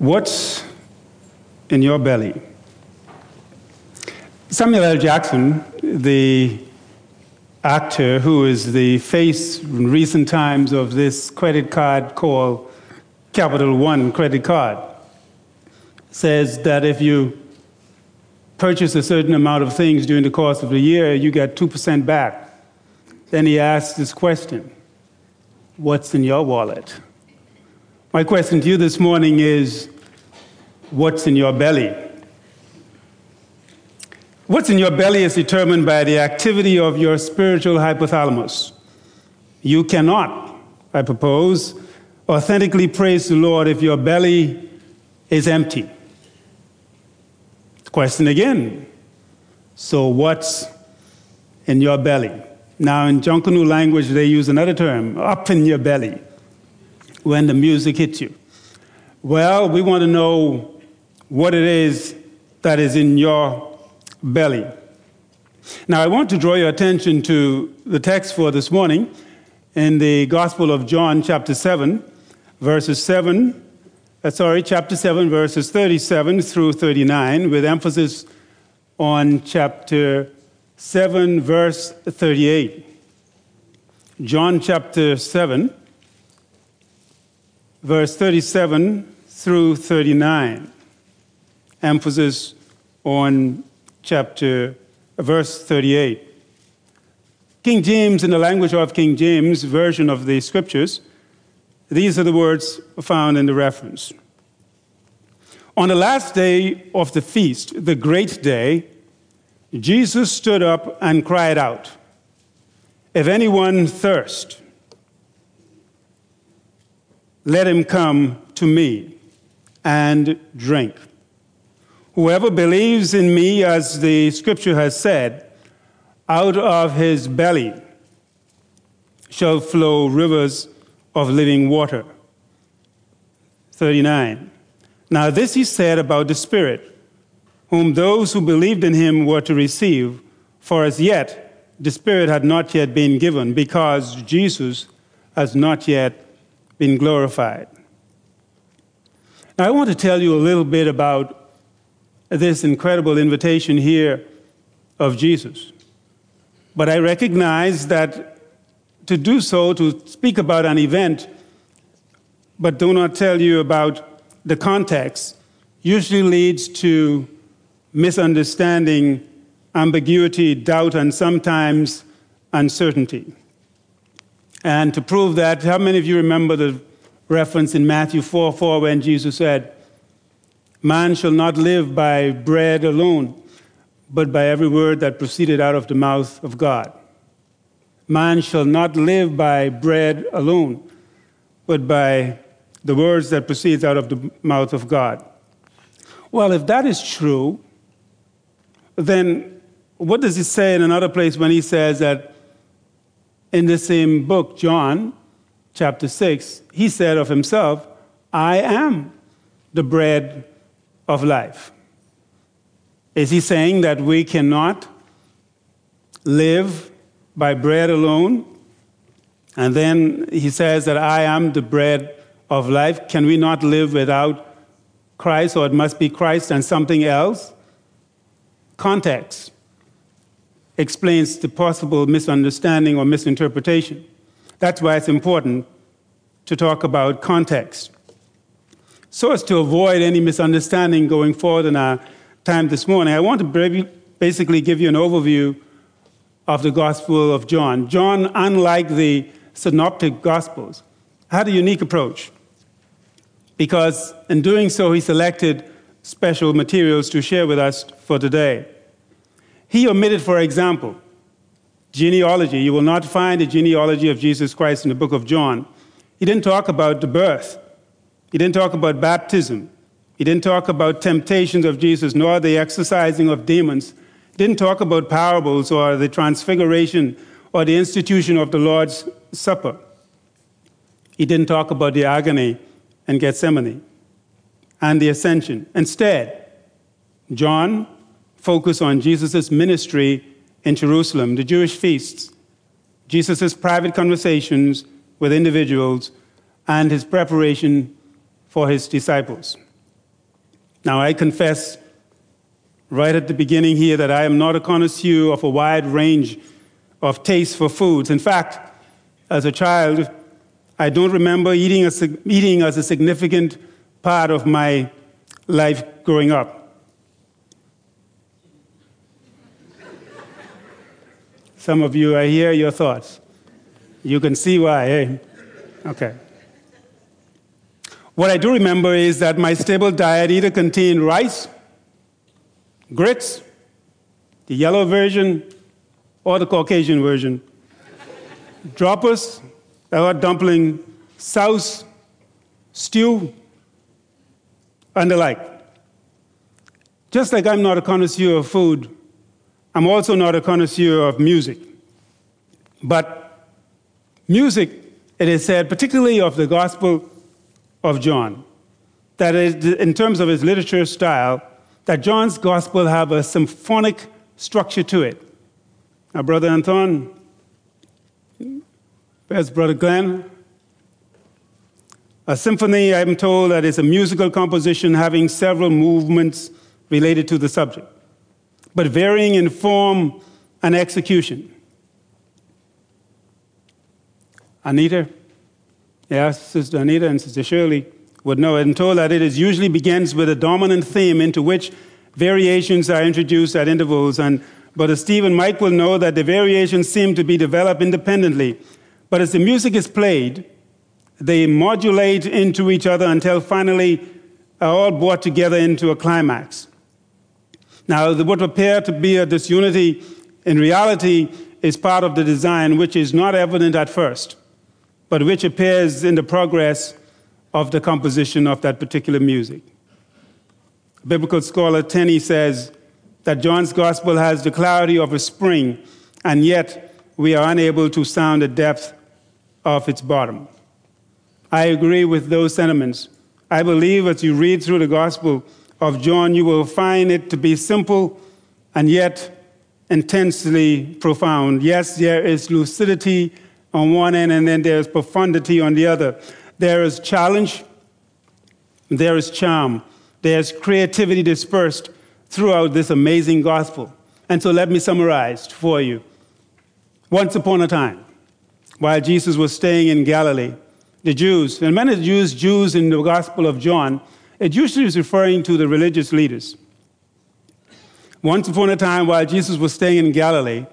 What's in your belly? Samuel L. Jackson, the actor who is the face in recent times of this credit card called Capital One credit card, says that if you purchase a certain amount of things during the course of the year, you get 2% back. Then he asks this question What's in your wallet? My question to you this morning is what's in your belly? What's in your belly is determined by the activity of your spiritual hypothalamus. You cannot, I propose, authentically praise the Lord if your belly is empty. Question again. So, what's in your belly? Now, in Junkanoo language, they use another term, up in your belly when the music hits you? Well, we want to know what it is that is in your belly. Now, I want to draw your attention to the text for this morning in the Gospel of John, chapter 7, verses 7, uh, sorry, chapter 7, verses 37 through 39, with emphasis on chapter 7, verse 38. John chapter 7, verse 37 through 39. Emphasis on chapter, uh, verse 38. King James, in the language of King James version of the scriptures, these are the words found in the reference. On the last day of the feast, the great day, Jesus stood up and cried out, If anyone thirst, let him come to me and drink. Whoever believes in me, as the scripture has said, out of his belly shall flow rivers of living water. 39. Now, this he said about the Spirit, whom those who believed in him were to receive, for as yet the Spirit had not yet been given, because Jesus has not yet been glorified. Now, I want to tell you a little bit about this incredible invitation here of Jesus. But I recognize that to do so, to speak about an event, but do not tell you about the context, usually leads to misunderstanding, ambiguity, doubt, and sometimes uncertainty. And to prove that, how many of you remember the reference in Matthew 4 4 when Jesus said, Man shall not live by bread alone, but by every word that proceeded out of the mouth of God. Man shall not live by bread alone, but by the words that proceed out of the mouth of God. Well, if that is true, then what does he say in another place when he says that in the same book, John chapter 6, he said of himself, I am the bread of life. Is he saying that we cannot live by bread alone? And then he says that I am the bread of life. Can we not live without Christ, or it must be Christ and something else? Context explains the possible misunderstanding or misinterpretation. That's why it's important to talk about context. So as to avoid any misunderstanding going forward in our time this morning, I want to basically give you an overview of the Gospel of John. John, unlike the synoptic Gospels, had a unique approach because in doing so, he selected special materials to share with us for today. He omitted, for example, genealogy. You will not find a genealogy of Jesus Christ in the book of John. He didn't talk about the birth, he didn't talk about baptism, he didn't talk about temptations of Jesus, nor the exorcising of demons. He didn't talk about parables or the transfiguration or the institution of the Lord's Supper. He didn't talk about the agony and Gethsemane and the ascension. Instead, John focus on Jesus' ministry in Jerusalem, the Jewish feasts, Jesus' private conversations with individuals, and his preparation for his disciples. Now, I confess right at the beginning here that I am not a connoisseur of a wide range of tastes for foods. In fact, as a child, I don't remember eating, a, eating as a significant part of my life growing up. Some of you, I hear your thoughts. You can see why, eh? Okay. What I do remember is that my stable diet either contained rice, grits, the yellow version, or the Caucasian version, droppers, or dumpling, sauce, stew, and the like. Just like I'm not a connoisseur of food, I'm also not a connoisseur of music. But music, it is said, particularly of the Gospel of John, that is, in terms of his literature style, that John's Gospel have a symphonic structure to it. Now, Brother Anton, where's Brother Glenn? A symphony, I'm told, that is a musical composition having several movements related to the subject but varying in form and execution. Anita, yes, Sister Anita and Sister Shirley would know and told that it usually begins with a dominant theme into which variations are introduced at intervals. And Brother Stephen Mike will know that the variations seem to be developed independently. But as the music is played, they modulate into each other until finally are all brought together into a climax. Now, what appear to be a disunity in reality is part of the design which is not evident at first, but which appears in the progress of the composition of that particular music. Biblical scholar Tenney says that John's gospel has the clarity of a spring, and yet we are unable to sound the depth of its bottom. I agree with those sentiments. I believe as you read through the gospel, of John, you will find it to be simple and yet intensely profound. Yes, there is lucidity on one end, and then there's profundity on the other. There is challenge, there is charm, there's creativity dispersed throughout this amazing gospel. And so let me summarize for you. Once upon a time, while Jesus was staying in Galilee, the Jews, and many Jews, Jews in the Gospel of John, it usually is referring to the religious leaders. Once upon a time, while Jesus was staying in Galilee,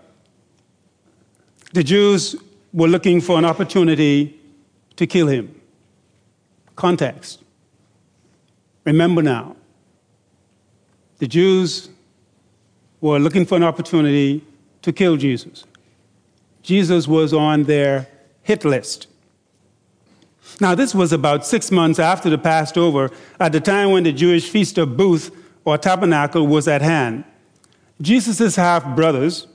the Jews were looking for an opportunity to kill him. Context. Remember now, the Jews were looking for an opportunity to kill Jesus. Jesus was on their hit list. Now, this was about six months after the Passover, at the time when the Jewish feast of Booth or Tabernacle was at hand. Jesus' half brothers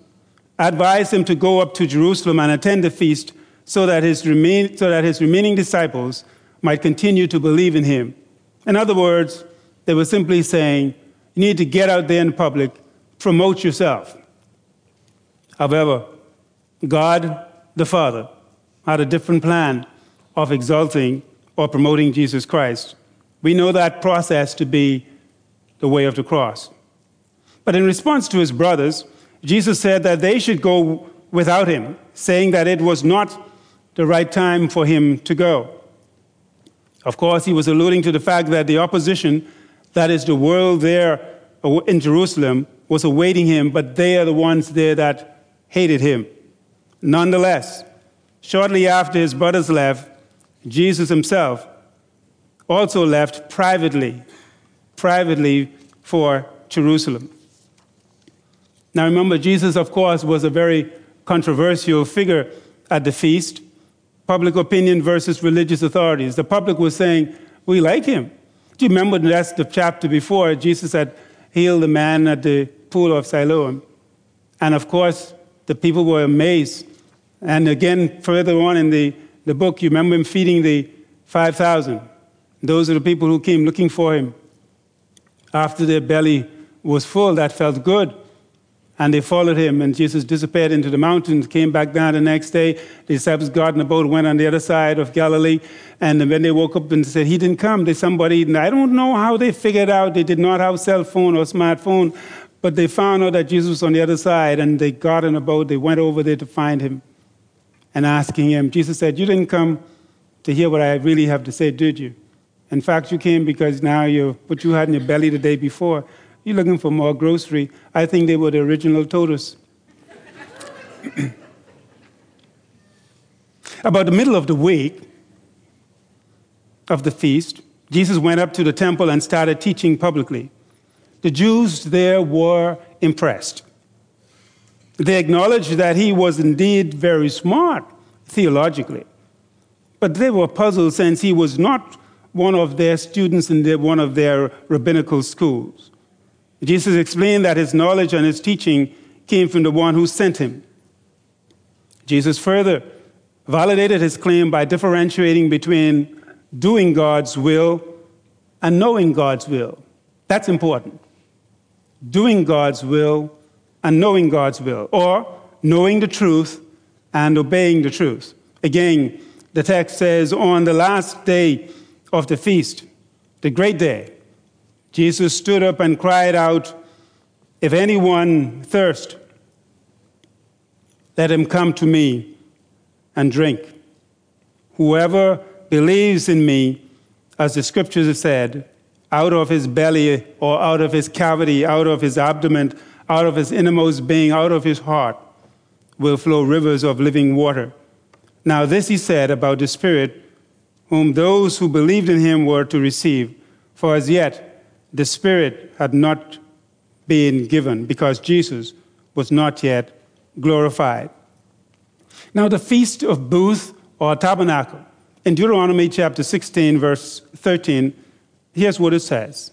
advised him to go up to Jerusalem and attend the feast so that, his remain, so that his remaining disciples might continue to believe in him. In other words, they were simply saying, You need to get out there in public, promote yourself. However, God the Father had a different plan of exalting or promoting Jesus Christ. We know that process to be the way of the cross. But in response to his brothers, Jesus said that they should go without him, saying that it was not the right time for him to go. Of course, he was alluding to the fact that the opposition, that is the world there in Jerusalem, was awaiting him, but they are the ones there that hated him. Nonetheless, shortly after his brothers left, Jesus himself also left privately, privately for Jerusalem. Now remember, Jesus, of course, was a very controversial figure at the feast. Public opinion versus religious authorities. The public was saying, We like him. Do you remember the chapter before? Jesus had healed the man at the pool of Siloam. And of course, the people were amazed. And again, further on in the the book, you remember him feeding the 5,000. Those are the people who came looking for him. After their belly was full, that felt good. And they followed him, and Jesus disappeared into the mountains, came back down the next day. The disciples got in a boat, went on the other side of Galilee, and when they woke up and said, He didn't come, they somebody, I don't know how they figured out they did not have cell phone or smartphone, but they found out that Jesus was on the other side, and they got in a boat, they went over there to find him and asking him. Jesus said, You didn't come to hear what I really have to say, did you? In fact, you came because now you what you had in your belly the day before you're looking for more grocery. I think they were the original totus. About the middle of the week of the feast, Jesus went up to the temple and started teaching publicly. The Jews there were impressed. They acknowledged that he was indeed very smart theologically, but they were puzzled since he was not one of their students in one of their rabbinical schools. Jesus explained that his knowledge and his teaching came from the one who sent him. Jesus further validated his claim by differentiating between doing God's will and knowing God's will. That's important. Doing God's will and knowing God's will, or knowing the truth and obeying the truth. Again, the text says, On the last day of the feast, the great day, Jesus stood up and cried out, If anyone thirst, let him come to me and drink. Whoever believes in me, as the scriptures have said, out of his belly or out of his cavity, out of his abdomen, out of his innermost being, out of his heart, will flow rivers of living water. Now, this he said about the Spirit, whom those who believed in him were to receive. For as yet, the Spirit had not been given because Jesus was not yet glorified. Now, the Feast of Booth or Tabernacle, in Deuteronomy chapter 16, verse 13, here's what it says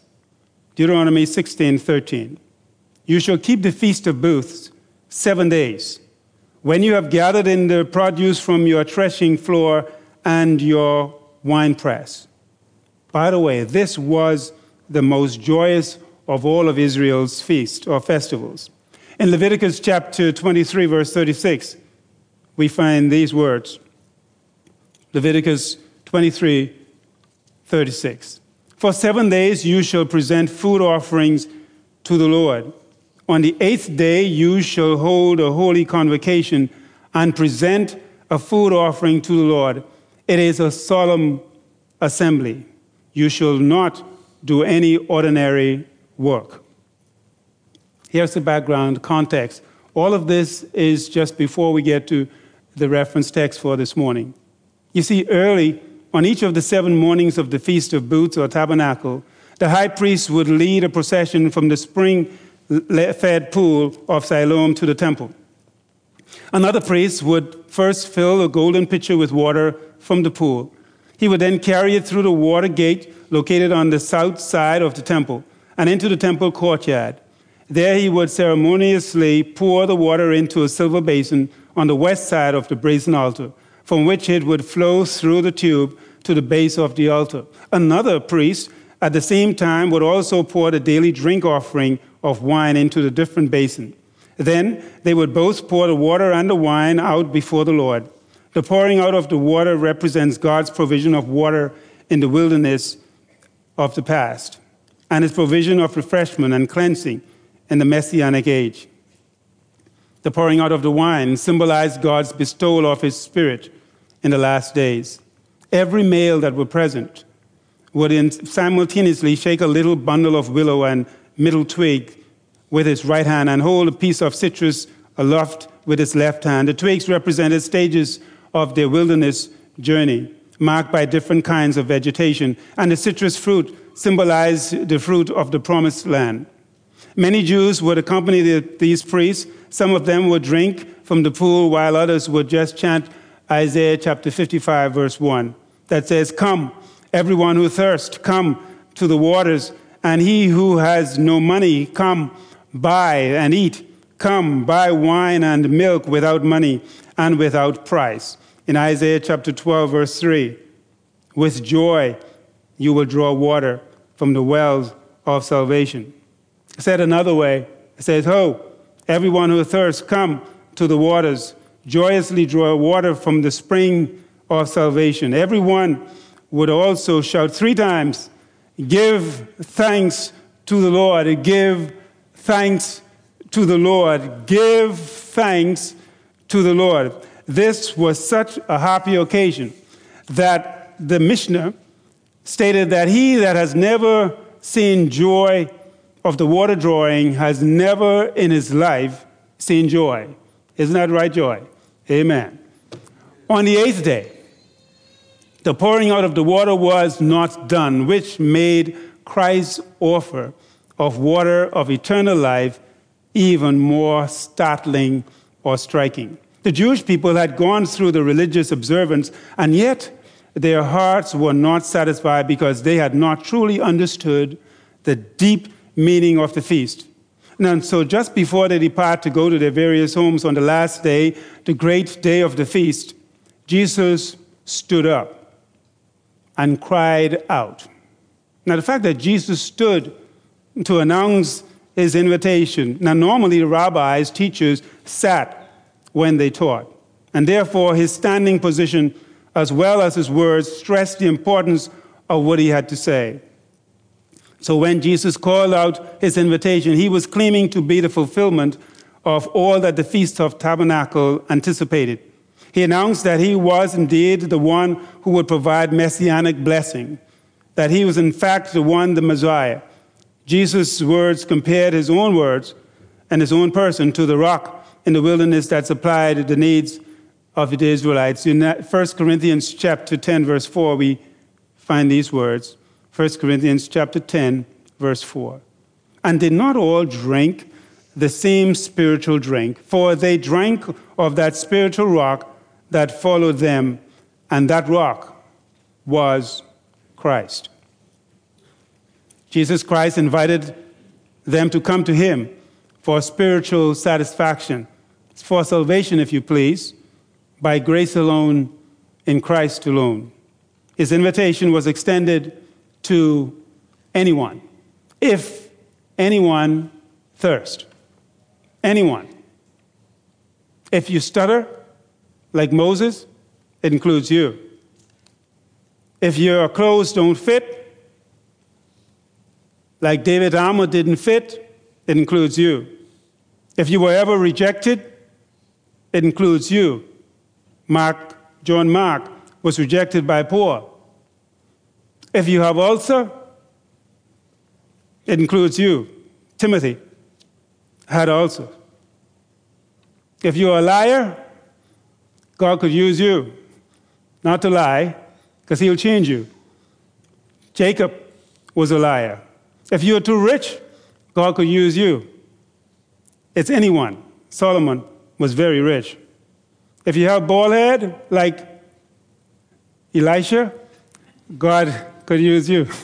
Deuteronomy 16, 13. You shall keep the Feast of Booths seven days. When you have gathered in the produce from your threshing floor and your winepress. By the way, this was the most joyous of all of Israel's feasts or festivals. In Leviticus chapter 23, verse 36, we find these words Leviticus 23, 36. For seven days you shall present food offerings to the Lord. On the eighth day you shall hold a holy convocation and present a food offering to the Lord. It is a solemn assembly. You shall not do any ordinary work. Here's the background context. All of this is just before we get to the reference text for this morning. You see, early on each of the seven mornings of the Feast of Booths or Tabernacle, the high priest would lead a procession from the spring fed pool of Siloam to the temple. Another priest would first fill a golden pitcher with water from the pool. He would then carry it through the water gate located on the south side of the temple, and into the temple courtyard. There he would ceremoniously pour the water into a silver basin on the west side of the brazen altar, from which it would flow through the tube to the base of the altar. Another priest at the same time would also pour the daily drink offering of wine into the different basin. Then they would both pour the water and the wine out before the Lord. The pouring out of the water represents God's provision of water in the wilderness of the past and his provision of refreshment and cleansing in the messianic age. The pouring out of the wine symbolized God's bestowal of his spirit in the last days. Every male that were present would simultaneously shake a little bundle of willow and myrtle twig with his right hand and hold a piece of citrus aloft with his left hand. The twigs represented stages of their wilderness journey marked by different kinds of vegetation, and the citrus fruit symbolized the fruit of the promised land. Many Jews would accompany the, these priests. Some of them would drink from the pool, while others would just chant Isaiah chapter 55, verse 1, that says, Come, everyone who thirsts, come to the waters, and he who has no money, come, buy and eat. Come, buy wine and milk without money and without price in Isaiah chapter 12, verse 3 With joy you will draw water from the wells of salvation. Said another way, it says, Ho, Everyone who thirsts, come to the waters. Joyously draw water from the spring of salvation. Everyone would also shout three times Give thanks to the Lord. Give thanks to the Lord. Give thanks to the Lord. This was such a happy occasion that the Mishnah stated that he that has never seen joy of the water drawing has never in his life seen joy. Isn't that right, joy? Amen. On the eighth day, the pouring out of the water was not done, which made Christ's offer of water of eternal life even more startling or striking. The Jewish people had gone through the religious observance, and yet their hearts were not satisfied because they had not truly understood the deep meaning of the feast. And so, just before they depart to go to their various homes on the last day, the great day of the feast, Jesus stood up and cried out. Now, the fact that Jesus stood to announce his invitation, now, normally rabbis, teachers, sat when they taught. And therefore, his standing position, as well as his words, stressed the importance of what he had to say. So when Jesus called out his invitation, he was claiming to be the fulfillment of all that the Feast of Tabernacle anticipated. He announced that he was indeed the one who would provide messianic blessing, that he was in fact the one, the Messiah. Jesus' words compared his own words and his own person to the rock in the wilderness that supplied the needs of the Israelites. In 1 Corinthians chapter 10, verse 4, we find these words. 1 Corinthians chapter 10, verse 4. And did not all drink the same spiritual drink, for they drank of that spiritual rock that followed them, and that rock was Christ. Jesus Christ invited them to come to him for spiritual satisfaction, for salvation, if you please, by grace alone, in Christ alone. His invitation was extended to anyone. If anyone thirst. Anyone. If you stutter, like Moses, it includes you. If your clothes don't fit, like David armor didn't fit, it includes you. If you were ever rejected, it includes you. Mark, John Mark was rejected by Paul. If you have ulcer, it includes you. Timothy had ulcer. If you're a liar, God could use you not to lie, because he'll change you. Jacob was a liar. If you're too rich, God could use you. It's anyone. Solomon was very rich. If you have bald head like Elisha, God could use you.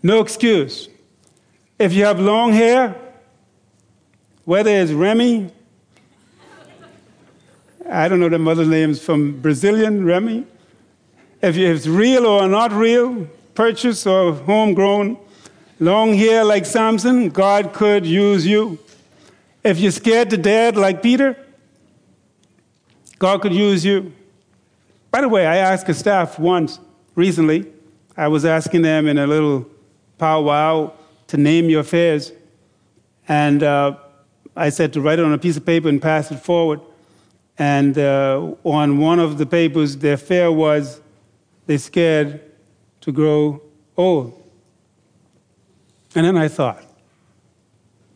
No excuse. If you have long hair, whether it's Remy, I don't know the mother names from Brazilian Remy, if it's real or not real, purchased or homegrown, long hair like Samson, God could use you. If you're scared to death like Peter, God could use you. By the way, I asked a staff once recently I was asking them in a little powwow to name your fares. And uh, I said to write it on a piece of paper and pass it forward. And uh, on one of the papers, their fare was they're scared to grow old. And then I thought,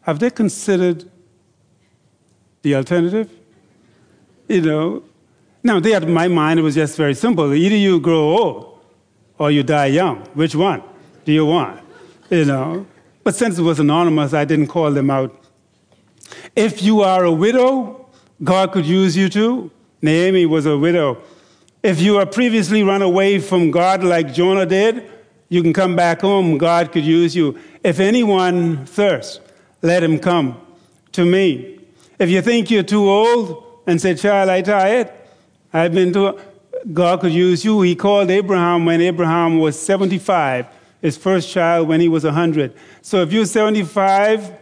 have they considered the alternative? You know, now they had my mind, it was just very simple. Either you grow old or you die young. Which one do you want? You know. But since it was anonymous, I didn't call them out. If you are a widow, God could use you too. Naomi was a widow. If you are previously run away from God like Jonah did, you can come back home. God could use you. If anyone thirsts, let him come to me. If you think you're too old and say, Child, I tired, I've been to God could use you. He called Abraham when Abraham was 75, his first child when he was 100. So if you're 75,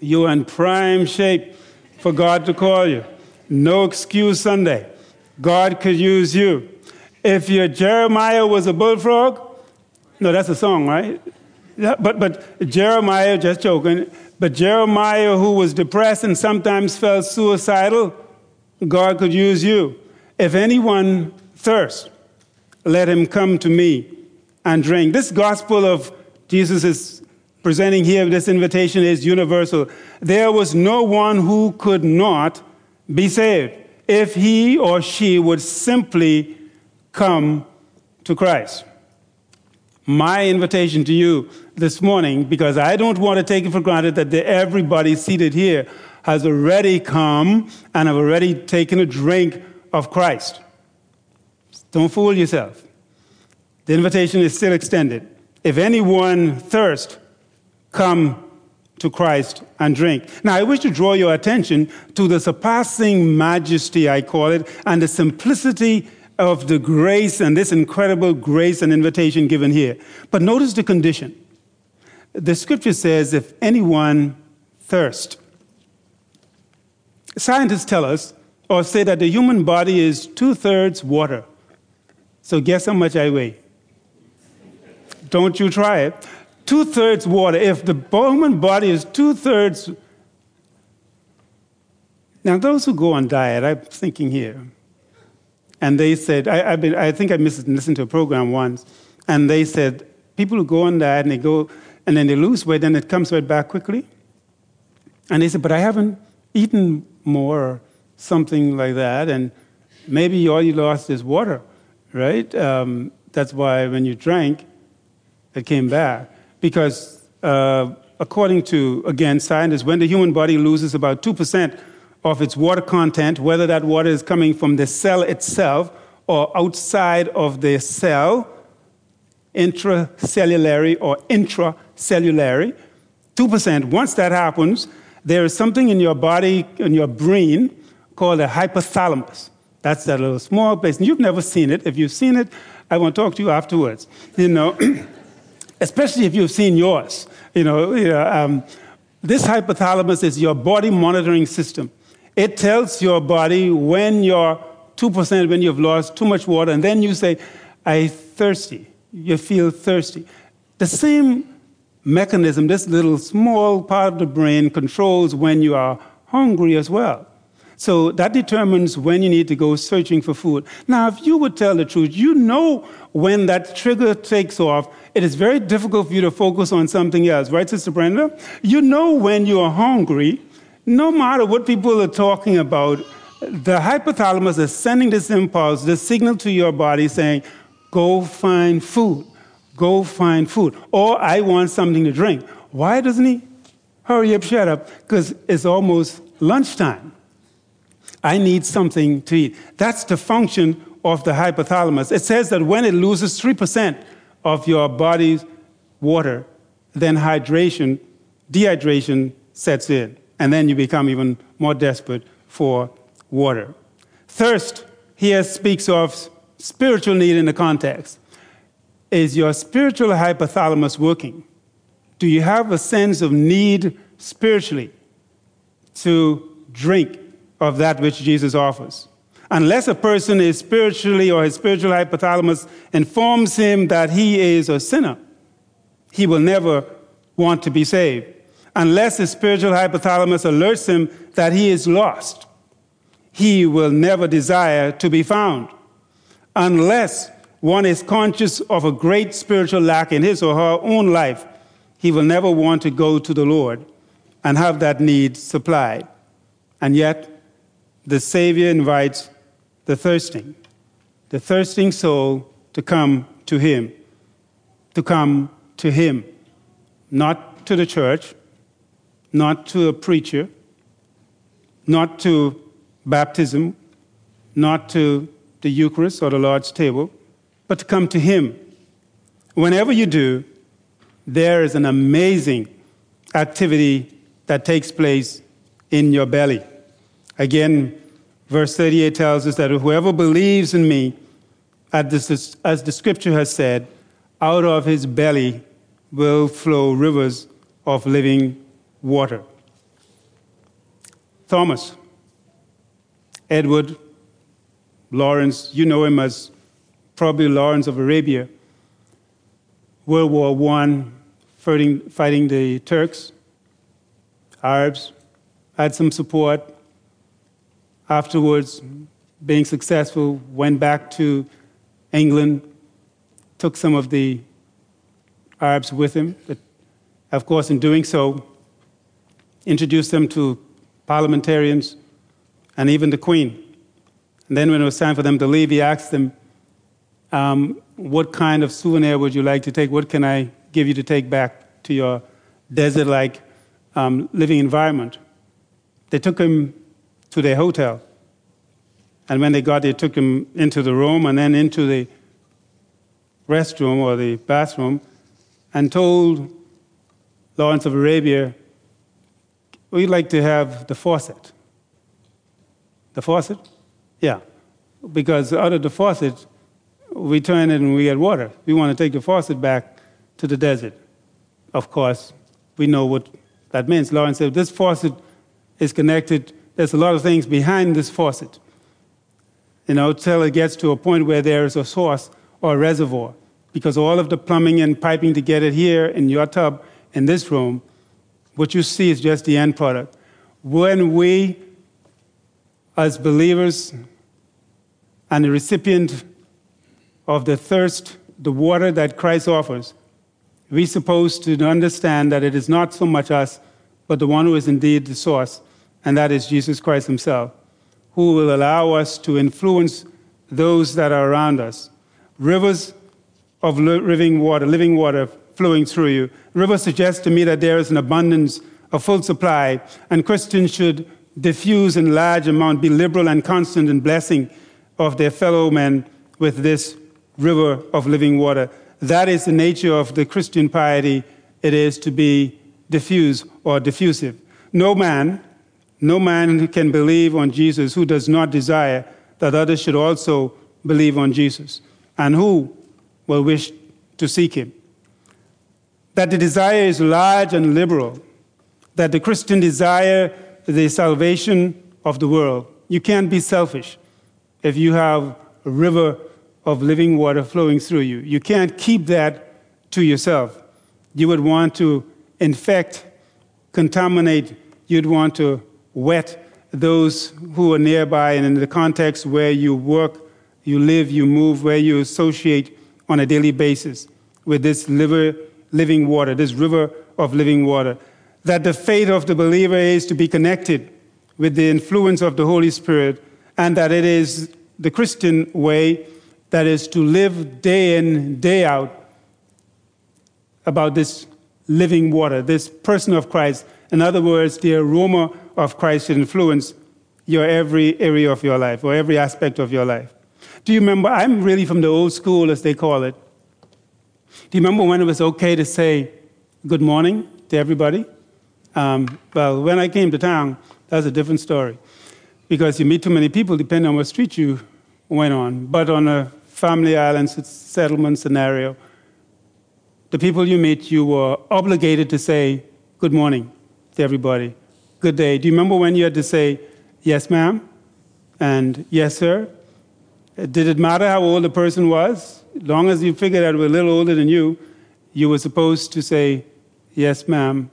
You're in prime shape for God to call you. No excuse Sunday. God could use you. If your Jeremiah was a bullfrog, no, that's a song, right? But, but Jeremiah, just joking, but Jeremiah, who was depressed and sometimes felt suicidal, God could use you. If anyone thirsts, let him come to me and drink. This gospel of Jesus is presenting here, this invitation is universal. There was no one who could not be saved if he or she would simply come to Christ. My invitation to you this morning, because I don't want to take it for granted that everybody seated here has already come and have already taken a drink of Christ. Don't fool yourself. The invitation is still extended. If anyone thirst, come to Christ and drink. Now, I wish to draw your attention to the surpassing majesty, I call it, and the simplicity of the grace and this incredible grace and invitation given here. But notice the condition. The scripture says, if anyone thirst. Scientists tell us, or say that the human body is two thirds water. So, guess how much I weigh? Don't you try it two thirds water. If the human body is two thirds. Now, those who go on diet, I'm thinking here, and they said, I, been, I think I listened to a program once, and they said, people who go on diet and they go, and then they lose weight, then it comes right back quickly. And they said, but I haven't eaten more, or something like that, and maybe all you lost is water, right? Um, that's why when you drank, it came back because uh, according to, again, scientists, when the human body loses about 2% of its water content, whether that water is coming from the cell itself or outside of the cell, intracellularly or extracellularly, 2%, once that happens, there is something in your body, in your brain, called a hypothalamus. That's that little small place. And you've never seen it. If you've seen it, I want to talk to you afterwards. You know, especially if you've seen yours. You know, you know um, this hypothalamus is your body monitoring system. It tells your body when you're 2%, when you've lost too much water, and then you say, "I'm thirsty. You feel thirsty. The same mechanism, this little small part of the brain, controls when you are hungry as well. So that determines when you need to go searching for food. Now, if you would tell the truth, you know when that trigger takes off, it is very difficult for you to focus on something else, right, Sister Brenda? You know when you are hungry, no matter what people are talking about, the hypothalamus is sending this impulse, this signal to your body saying, go find food, go find food, or I want something to drink. Why doesn't he? Hurry up, shut up, because it's almost lunchtime. I need something to eat. That's the function of the hypothalamus. It says that when it loses 3% of your body's water, then hydration, dehydration sets in, and then you become even more desperate for water. Thirst here speaks of spiritual need in the context. Is your spiritual hypothalamus working? Do you have a sense of need spiritually to drink of that which Jesus offers. Unless a person is spiritually or his spiritual hypothalamus informs him that he is a sinner, he will never want to be saved. Unless his spiritual hypothalamus alerts him that he is lost, he will never desire to be found. Unless one is conscious of a great spiritual lack in his or her own life, he will never want to go to the Lord and have that need supplied. And yet, the Savior invites the thirsting, the thirsting soul to come to Him, to come to Him, not to the church, not to a preacher, not to baptism, not to the Eucharist or the Lord's table, but to come to Him. Whenever you do, there is an amazing activity that takes place in your belly. Again, verse 38 tells us that whoever believes in me, as the scripture has said, out of his belly will flow rivers of living water. Thomas, Edward Lawrence, you know him as probably Lawrence of Arabia, World War I, fighting, fighting the Turks, Arabs, had some support. Afterwards, being successful, went back to England, took some of the Arabs with him. But of course, in doing so, introduced them to parliamentarians and even the Queen. And then, when it was time for them to leave, he asked them, um, What kind of souvenir would you like to take? What can I give you to take back to your desert like um, living environment? They took him to their hotel. And when they got there, took him into the room and then into the restroom or the bathroom and told Lawrence of Arabia, We'd like to have the faucet. The faucet? Yeah. Because out of the faucet, we turn it and we get water. We want to take the faucet back to the desert. Of course, we know what that means. Lawrence said, This faucet is connected. There's a lot of things behind this faucet. You know, till it gets to a point where there is a source or a reservoir. Because all of the plumbing and piping to get it here in your tub in this room, what you see is just the end product. When we, as believers and the recipient of the thirst, the water that Christ offers, we're supposed to understand that it is not so much us, but the one who is indeed the source, and that is Jesus Christ Himself, who will allow us to influence those that are around us. Rivers of living water, living water flowing through you. Rivers suggest to me that there is an abundance, a full supply, and Christians should diffuse in large amount, be liberal and constant in blessing of their fellow men with this river of living water. That is the nature of the Christian piety. It is to be diffuse or diffusive. No man, no man can believe on Jesus who does not desire that others should also believe on Jesus, and who will wish to seek him. That the desire is large and liberal, that the Christian desire the salvation of the world. You can't be selfish if you have a river of living water flowing through you. You can't keep that to yourself. You would want to infect, contaminate, you'd want to wet those who are nearby and in the context where you work, you live, you move, where you associate on a daily basis with this liver, living water, this river of living water. That the faith of the believer is to be connected with the influence of the Holy Spirit, and that it is the Christian way that is to live day in, day out about this living water, this person of Christ. In other words, the aroma of Christ should influence your every area of your life or every aspect of your life. Do you remember? I'm really from the old school, as they call it. Do you remember when it was okay to say good morning to everybody? Um, well, when I came to town, that's a different story because you meet too many people depending on what street you went on. But on a family island settlement scenario, the people you meet, you were obligated to say good morning to everybody, good day. Do you remember when you had to say yes, ma'am, and yes, sir? Did it matter how old the person was? As long as you figured out were a little older than you, you were supposed to say yes, ma'am,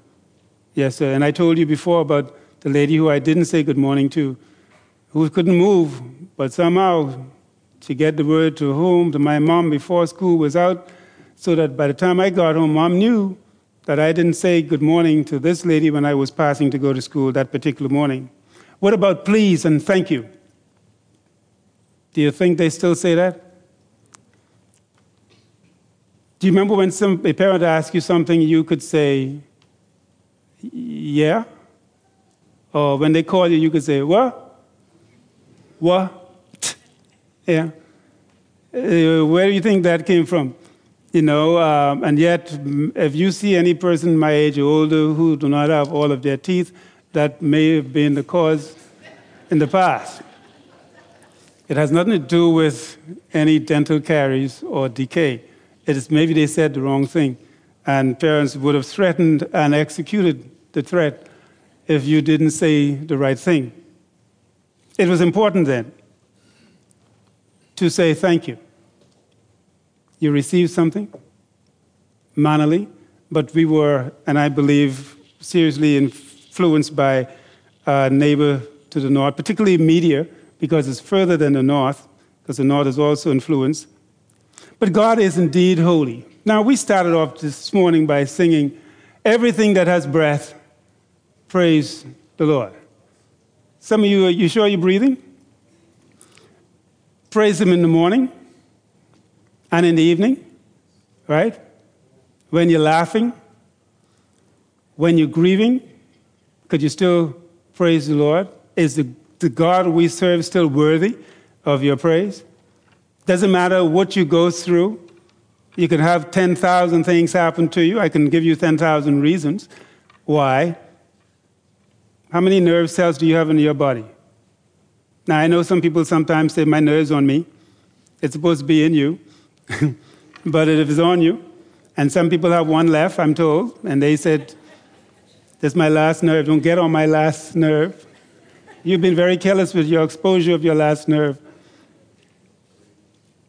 yes, sir. And I told you before about the lady who I didn't say good morning to, who couldn't move, but somehow to get the word to home, to my mom before school was out, so that by the time I got home, mom knew that I didn't say good morning to this lady when I was passing to go to school that particular morning. What about please and thank you? Do you think they still say that? Do you remember when some, a parent asked you something, you could say, yeah? Or when they call you, you could say, what? What? Yeah. Uh, where do you think that came from? You know, um, and yet, if you see any person my age or older who do not have all of their teeth, that may have been the cause in the past. It has nothing to do with any dental caries or decay. It is maybe they said the wrong thing, and parents would have threatened and executed the threat if you didn't say the right thing. It was important then to say thank you. You receive something mannerly, but we were, and I believe, seriously influenced by a neighbor to the north, particularly media, because it's further than the north, because the north is also influenced. But God is indeed holy. Now, we started off this morning by singing, Everything that has breath, praise the Lord. Some of you, are you sure you're breathing? Praise Him in the morning and in the evening, right? When you're laughing, when you're grieving, could you still praise the Lord? Is the, the God we serve still worthy of your praise? Doesn't matter what you go through. You can have 10,000 things happen to you. I can give you 10,000 reasons why. How many nerve cells do you have in your body? Now, I know some people sometimes say, My nerve's on me. It's supposed to be in you, but it is on you. And some people have one left, I'm told, and they said, That's my last nerve. Don't get on my last nerve. You've been very careless with your exposure of your last nerve.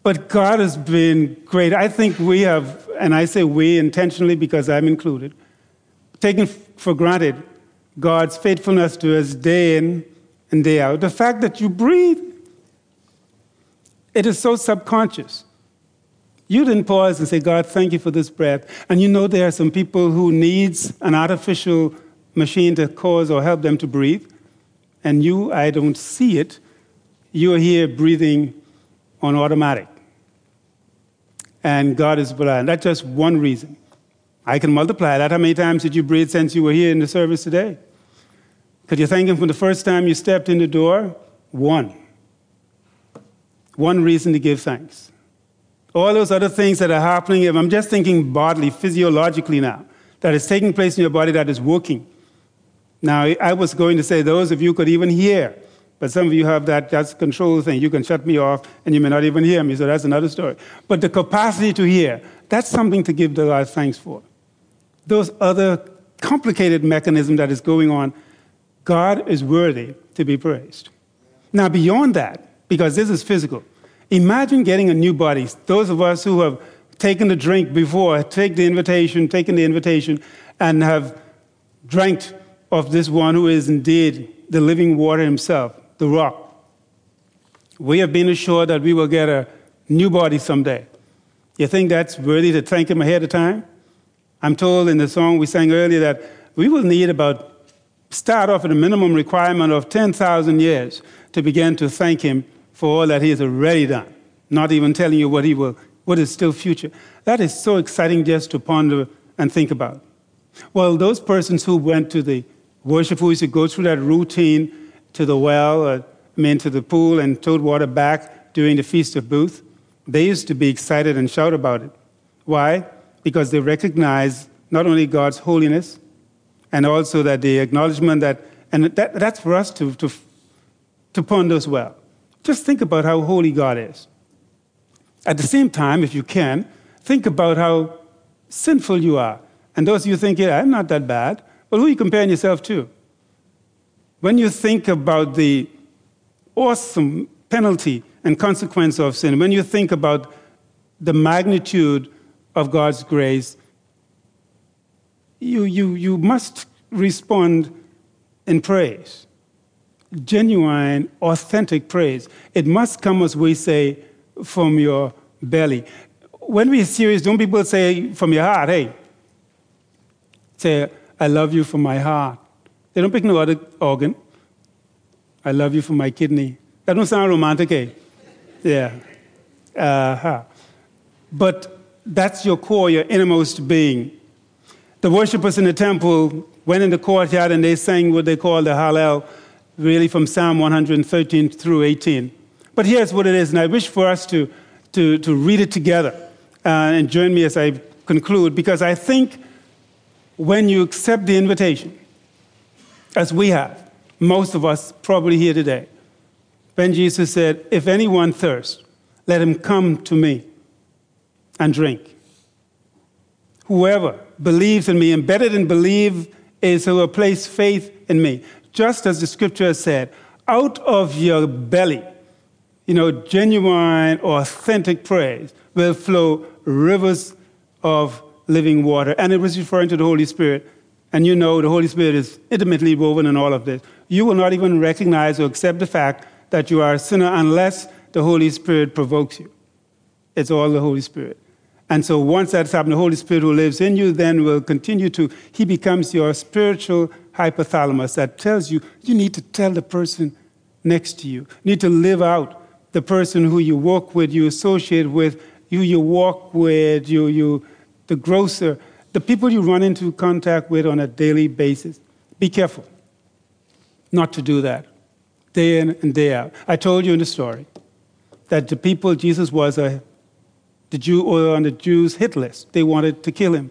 But God has been great. I think we have, and I say we intentionally because I'm included, taken for granted God's faithfulness to us day in and day out. The fact that you breathe, it is so subconscious. You didn't pause and say, God, thank you for this breath. And you know there are some people who needs an artificial machine to cause or help them to breathe. And you, I don't see it. You're here breathing on automatic and God is blind. That's just one reason. I can multiply that. How many times did you breathe since you were here in the service today? Could you thank Him from the first time you stepped in the door? One. One reason to give thanks. All those other things that are happening, if I'm just thinking bodily, physiologically now, that is taking place in your body that is working. Now, I was going to say, those of you could even hear but some of you have that that's control thing. You can shut me off and you may not even hear me, so that's another story. But the capacity to hear, that's something to give the Lord thanks for. Those other complicated mechanism that is going on, God is worthy to be praised. Now, beyond that, because this is physical, imagine getting a new body. Those of us who have taken the drink before, take the invitation, taken the invitation, and have drank of this one who is indeed the living water himself the rock. We have been assured that we will get a new body someday. You think that's worthy to thank Him ahead of time? I'm told in the song we sang earlier that we will need about, start off at a minimum requirement of 10,000 years to begin to thank Him for all that He has already done, not even telling you what He will, what is still future. That is so exciting just to ponder and think about. Well, those persons who went to the worship, who used to go through that routine to the well, or, I mean, to the pool, and towed water back during the Feast of Booth, they used to be excited and shout about it. Why? Because they recognize not only God's holiness, and also that the acknowledgement that, and that, that's for us to, to, to ponder as well. Just think about how holy God is. At the same time, if you can, think about how sinful you are. And those of you think, yeah, I'm not that bad. Well, who are you comparing yourself to? When you think about the awesome penalty and consequence of sin, when you think about the magnitude of God's grace, you, you, you must respond in praise. Genuine, authentic praise. It must come, as we say, from your belly. When we're serious, don't people say from your heart, hey, say, I love you from my heart. They don't pick no other organ. I love you from my kidney. That don't sound romantic, eh? Yeah. Uh-huh. But that's your core, your innermost being. The worshippers in the temple went in the courtyard and they sang what they call the Hallel, really from Psalm 113 through 18. But here's what it is, and I wish for us to, to, to read it together uh, and join me as I conclude, because I think when you accept the invitation, as we have, most of us probably here today, when Jesus said, If anyone thirsts, let him come to me and drink. Whoever believes in me, embedded in believe is who will place faith in me. Just as the scripture said, out of your belly, you know, genuine, authentic praise will flow rivers of living water. And it was referring to the Holy Spirit. And you know the Holy Spirit is intimately woven in all of this. You will not even recognize or accept the fact that you are a sinner unless the Holy Spirit provokes you. It's all the Holy Spirit. And so once that's happened, the Holy Spirit who lives in you then will continue to, he becomes your spiritual hypothalamus that tells you you need to tell the person next to you. You need to live out the person who you walk with, you associate with, who you walk with, you, you, the grocer, the people you run into contact with on a daily basis. Be careful not to do that day in and day out. I told you in the story that the people Jesus was a the Jew or on the Jews' hit list. They wanted to kill him.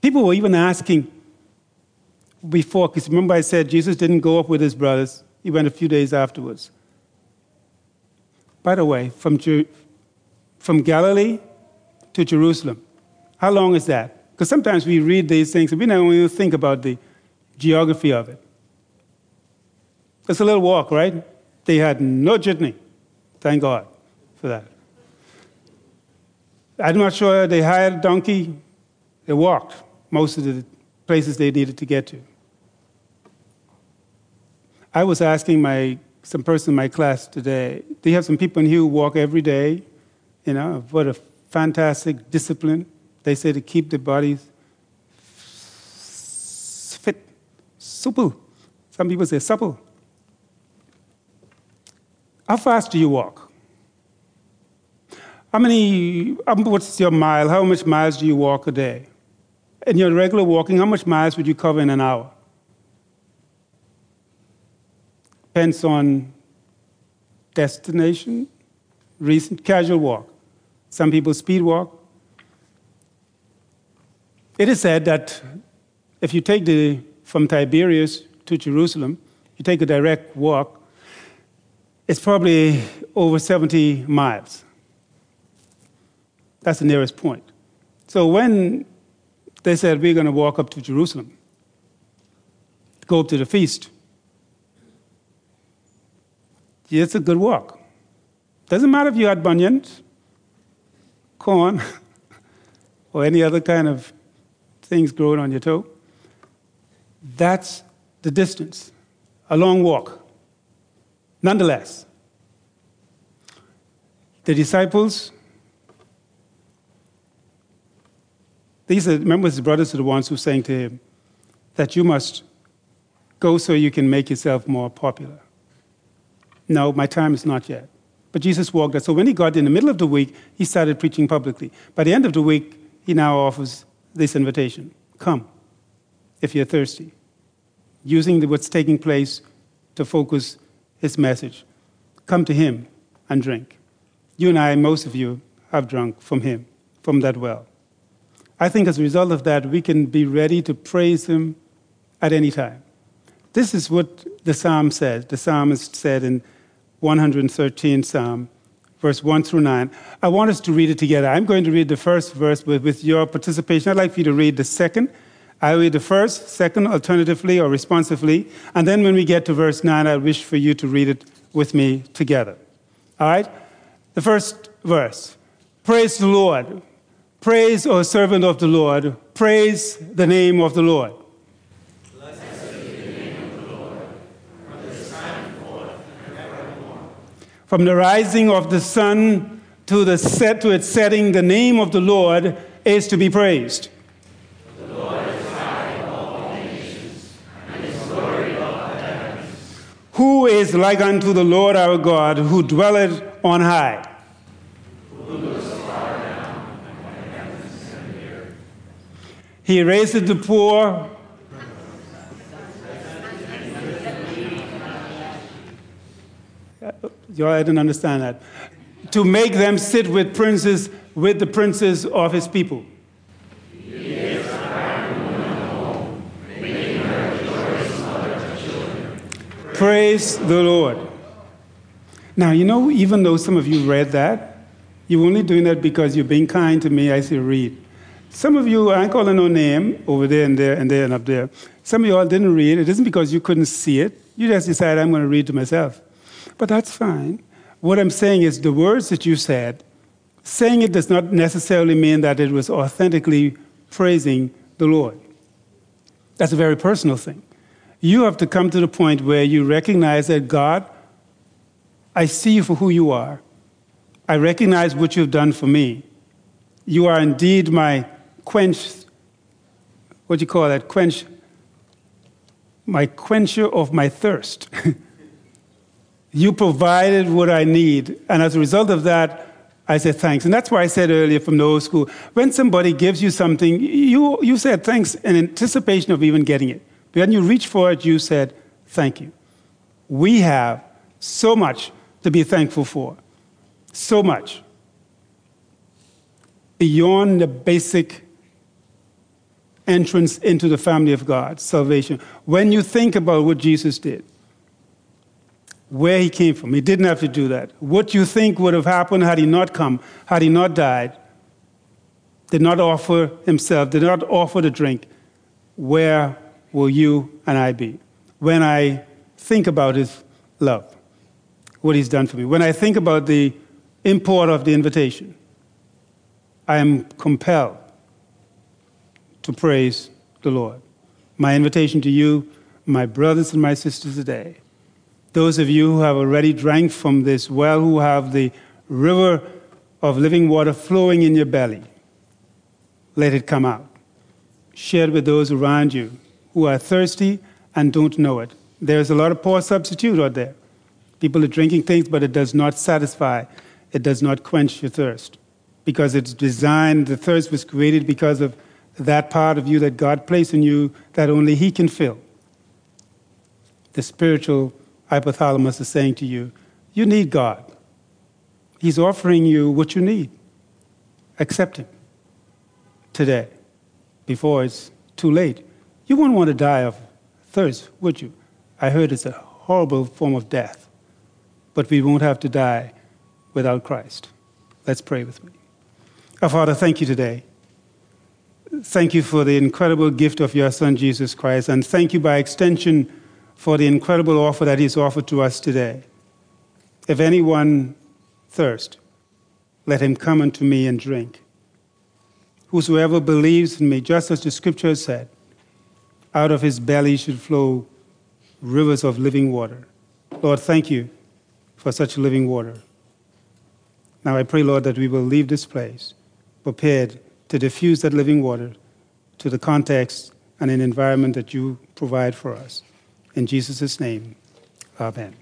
People were even asking before, because remember I said Jesus didn't go up with his brothers. He went a few days afterwards. By the way, from, Jer- from Galilee to Jerusalem, how long is that? Because sometimes we read these things and we don't even think about the geography of it. It's a little walk, right? They had no jitney. Thank God for that. I'm not sure they hired a donkey. They walked most of the places they needed to get to. I was asking my some person in my class today. do you have some people in here who walk every day. You know, what a fantastic discipline. They say to keep the bodies fit, supple. Some people say supple. How fast do you walk? How many, um, what's your mile? How much miles do you walk a day? In your regular walking, how much miles would you cover in an hour? Depends on destination, recent casual walk. Some people speed walk. It is said that if you take the from Tiberias to Jerusalem, you take a direct walk, it's probably over 70 miles. That's the nearest point. So when they said we're going to walk up to Jerusalem, go up to the feast, it's a good walk. Doesn't matter if you had bunions, corn, or any other kind of things growing on your toe. That's the distance, a long walk. Nonetheless, the disciples, these are, remember his brothers are the ones who are saying to him that you must go so you can make yourself more popular. No, my time is not yet. But Jesus walked us. So when he got in the middle of the week, he started preaching publicly. By the end of the week, he now offers this invitation Come, if you're thirsty. Using what's taking place to focus his message. Come to him and drink. You and I, most of you, have drunk from him, from that well. I think as a result of that, we can be ready to praise him at any time. This is what the psalm says. The psalmist said in 113 Psalm, verse 1 through 9. I want us to read it together. I'm going to read the first verse with, with your participation. I'd like for you to read the second. I read the first, second, alternatively or responsively. And then when we get to verse 9, I wish for you to read it with me together. All right? The first verse Praise the Lord. Praise, O servant of the Lord. Praise the name of the Lord. From the rising of the sun to, the set, to its setting, the name of the Lord is to be praised. The Lord is high above all nations, and his glory above the heavens. Who is like unto the Lord our God, who dwelleth on high? Who looks far down upon the heavens and the earth. He raised the poor I didn't understand that. To make them sit with princes, with the princes of his people. Praise the Lord. Now, you know, even though some of you read that, you're only doing that because you're being kind to me as you read. Some of you, I ain't calling no name over there and there and there and up there. Some of you all didn't read. It isn't because you couldn't see it. You just decided I'm going to read to myself. But that's fine. What I'm saying is the words that you said, saying it does not necessarily mean that it was authentically praising the Lord. That's a very personal thing. You have to come to the point where you recognize that God, I see you for who you are. I recognize what you've done for me. You are indeed my quench, what do you call that? Quench, my quencher of my thirst. you provided what I need. And as a result of that, I said thanks. And that's why I said earlier from the old school when somebody gives you something, you, you said thanks in anticipation of even getting it. When you reach for it, you said thank you. We have so much to be thankful for. So much. Beyond the basic entrance into the family of God, salvation. When you think about what Jesus did, where he came from. He didn't have to do that. What you think would have happened had he not come, had he not died, did not offer himself, did not offer the drink, where will you and I be? When I think about his love, what he's done for me, when I think about the import of the invitation, I am compelled to praise the Lord. My invitation to you, my brothers and my sisters today, those of you who have already drank from this well, who have the river of living water flowing in your belly, let it come out. Share it with those around you who are thirsty and don't know it. There's a lot of poor substitute out there. People are drinking things, but it does not satisfy. It does not quench your thirst. Because it's designed, the thirst was created because of that part of you that God placed in you that only He can fill. The spiritual hypothalamus is saying to you, you need God. He's offering you what you need. Accept Him today before it's too late. You wouldn't want to die of thirst, would you? I heard it's a horrible form of death, but we won't have to die without Christ. Let's pray with me. Our Father, thank you today. Thank you for the incredible gift of your Son, Jesus Christ, and thank you by extension for the incredible offer that He's offered to us today. If anyone thirst, let him come unto me and drink. Whosoever believes in me, just as the scripture said, out of his belly should flow rivers of living water. Lord, thank you for such living water. Now I pray, Lord, that we will leave this place prepared to diffuse that living water to the context and an environment that you provide for us. In Jesus' name, amen.